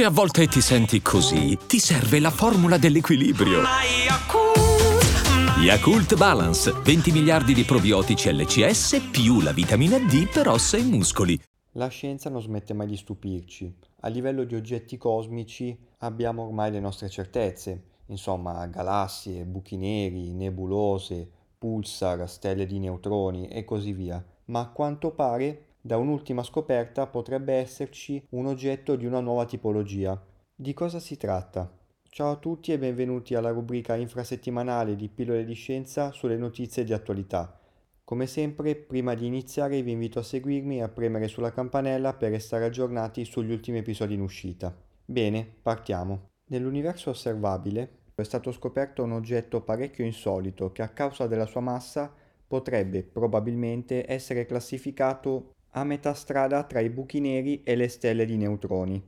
Se a volte ti senti così, ti serve la formula dell'equilibrio. Yakult Balance, 20 miliardi di probiotici LCS più la vitamina D per ossa e muscoli. La scienza non smette mai di stupirci. A livello di oggetti cosmici abbiamo ormai le nostre certezze, insomma galassie, buchi neri, nebulose, pulsar, stelle di neutroni e così via. Ma a quanto pare da un'ultima scoperta potrebbe esserci un oggetto di una nuova tipologia. Di cosa si tratta? Ciao a tutti e benvenuti alla rubrica infrasettimanale di Pillole di Scienza sulle notizie di attualità. Come sempre, prima di iniziare vi invito a seguirmi e a premere sulla campanella per restare aggiornati sugli ultimi episodi in uscita. Bene, partiamo. Nell'universo osservabile è stato scoperto un oggetto parecchio insolito che a causa della sua massa potrebbe probabilmente essere classificato a metà strada tra i buchi neri e le stelle di neutroni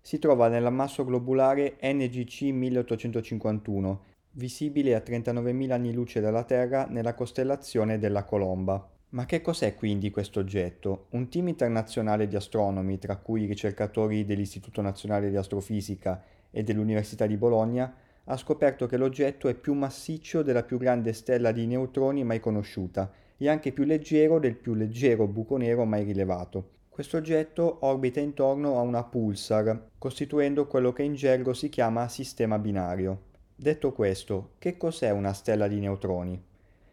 si trova nell'ammasso globulare NGC 1851, visibile a 39.000 anni luce dalla Terra nella costellazione della Colomba. Ma che cos'è quindi questo oggetto? Un team internazionale di astronomi, tra cui i ricercatori dell'Istituto Nazionale di Astrofisica e dell'Università di Bologna, ha scoperto che l'oggetto è più massiccio della più grande stella di neutroni mai conosciuta e anche più leggero del più leggero buco nero mai rilevato. Questo oggetto orbita intorno a una pulsar, costituendo quello che in gergo si chiama sistema binario. Detto questo, che cos'è una stella di neutroni?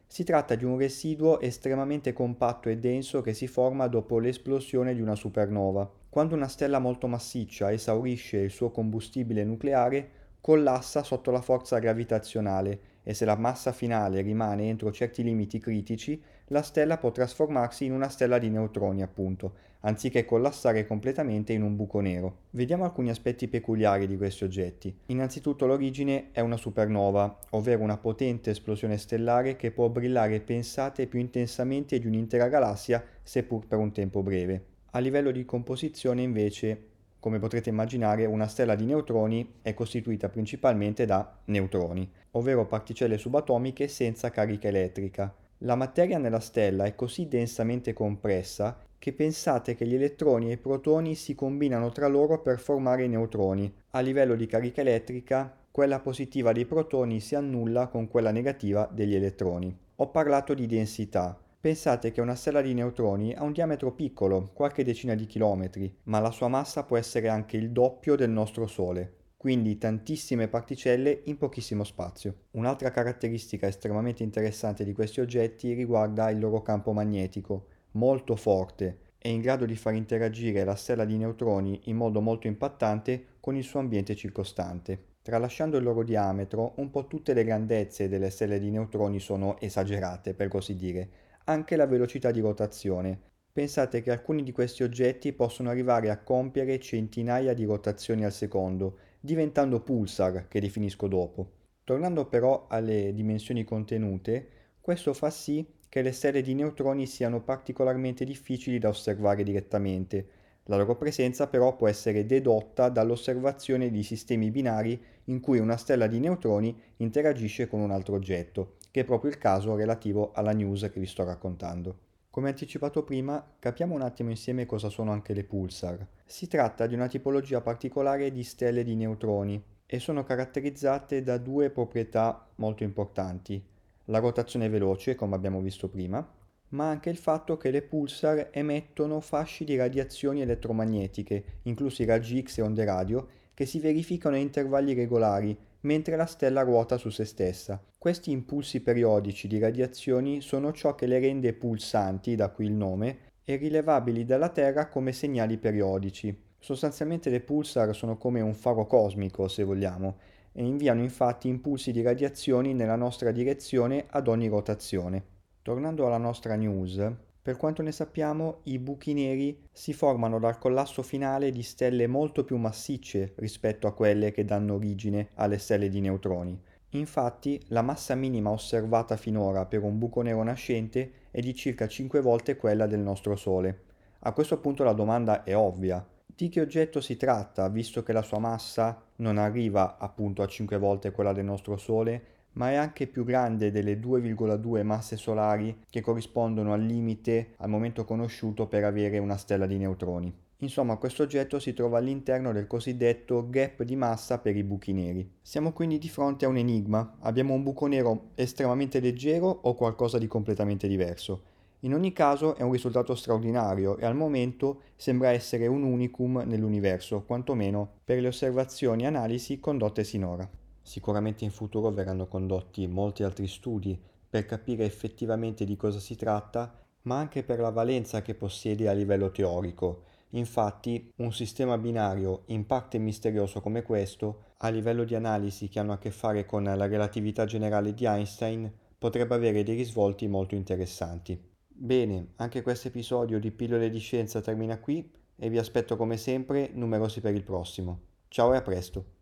Si tratta di un residuo estremamente compatto e denso che si forma dopo l'esplosione di una supernova. Quando una stella molto massiccia esaurisce il suo combustibile nucleare, collassa sotto la forza gravitazionale e se la massa finale rimane entro certi limiti critici, la stella può trasformarsi in una stella di neutroni, appunto, anziché collassare completamente in un buco nero. Vediamo alcuni aspetti peculiari di questi oggetti. Innanzitutto l'origine è una supernova, ovvero una potente esplosione stellare che può brillare pensate più intensamente di un'intera galassia, seppur per un tempo breve. A livello di composizione invece come potrete immaginare, una stella di neutroni è costituita principalmente da neutroni, ovvero particelle subatomiche senza carica elettrica. La materia nella stella è così densamente compressa che pensate che gli elettroni e i protoni si combinano tra loro per formare i neutroni. A livello di carica elettrica, quella positiva dei protoni si annulla con quella negativa degli elettroni. Ho parlato di densità. Pensate che una stella di neutroni ha un diametro piccolo, qualche decina di chilometri, ma la sua massa può essere anche il doppio del nostro Sole, quindi tantissime particelle in pochissimo spazio. Un'altra caratteristica estremamente interessante di questi oggetti riguarda il loro campo magnetico, molto forte e in grado di far interagire la stella di neutroni in modo molto impattante con il suo ambiente circostante. Tralasciando il loro diametro, un po' tutte le grandezze delle stelle di neutroni sono esagerate, per così dire, anche la velocità di rotazione. Pensate che alcuni di questi oggetti possono arrivare a compiere centinaia di rotazioni al secondo, diventando pulsar, che definisco dopo. Tornando però alle dimensioni contenute, questo fa sì che le stelle di neutroni siano particolarmente difficili da osservare direttamente. La loro presenza però può essere dedotta dall'osservazione di sistemi binari in cui una stella di neutroni interagisce con un altro oggetto che è proprio il caso relativo alla news che vi sto raccontando. Come anticipato prima, capiamo un attimo insieme cosa sono anche le pulsar. Si tratta di una tipologia particolare di stelle di neutroni e sono caratterizzate da due proprietà molto importanti. La rotazione veloce, come abbiamo visto prima, ma anche il fatto che le pulsar emettono fasci di radiazioni elettromagnetiche, inclusi raggi X e onde radio, che si verificano a intervalli regolari mentre la stella ruota su se stessa. Questi impulsi periodici di radiazioni sono ciò che le rende pulsanti, da qui il nome, e rilevabili dalla Terra come segnali periodici. Sostanzialmente le pulsar sono come un faro cosmico, se vogliamo, e inviano infatti impulsi di radiazioni nella nostra direzione ad ogni rotazione. Tornando alla nostra news, per quanto ne sappiamo, i buchi neri si formano dal collasso finale di stelle molto più massicce rispetto a quelle che danno origine alle stelle di neutroni. Infatti, la massa minima osservata finora per un buco nero nascente è di circa 5 volte quella del nostro Sole. A questo punto la domanda è ovvia. Di che oggetto si tratta, visto che la sua massa non arriva appunto a 5 volte quella del nostro Sole, ma è anche più grande delle 2,2 masse solari che corrispondono al limite al momento conosciuto per avere una stella di neutroni. Insomma, questo oggetto si trova all'interno del cosiddetto gap di massa per i buchi neri. Siamo quindi di fronte a un enigma. Abbiamo un buco nero estremamente leggero o qualcosa di completamente diverso? In ogni caso è un risultato straordinario e al momento sembra essere un unicum nell'universo, quantomeno per le osservazioni e analisi condotte sinora. Sicuramente in futuro verranno condotti molti altri studi per capire effettivamente di cosa si tratta, ma anche per la valenza che possiede a livello teorico. Infatti, un sistema binario in parte misterioso come questo, a livello di analisi che hanno a che fare con la relatività generale di Einstein, potrebbe avere dei risvolti molto interessanti. Bene, anche questo episodio di Pillole di Scienza termina qui e vi aspetto come sempre numerosi per il prossimo. Ciao e a presto!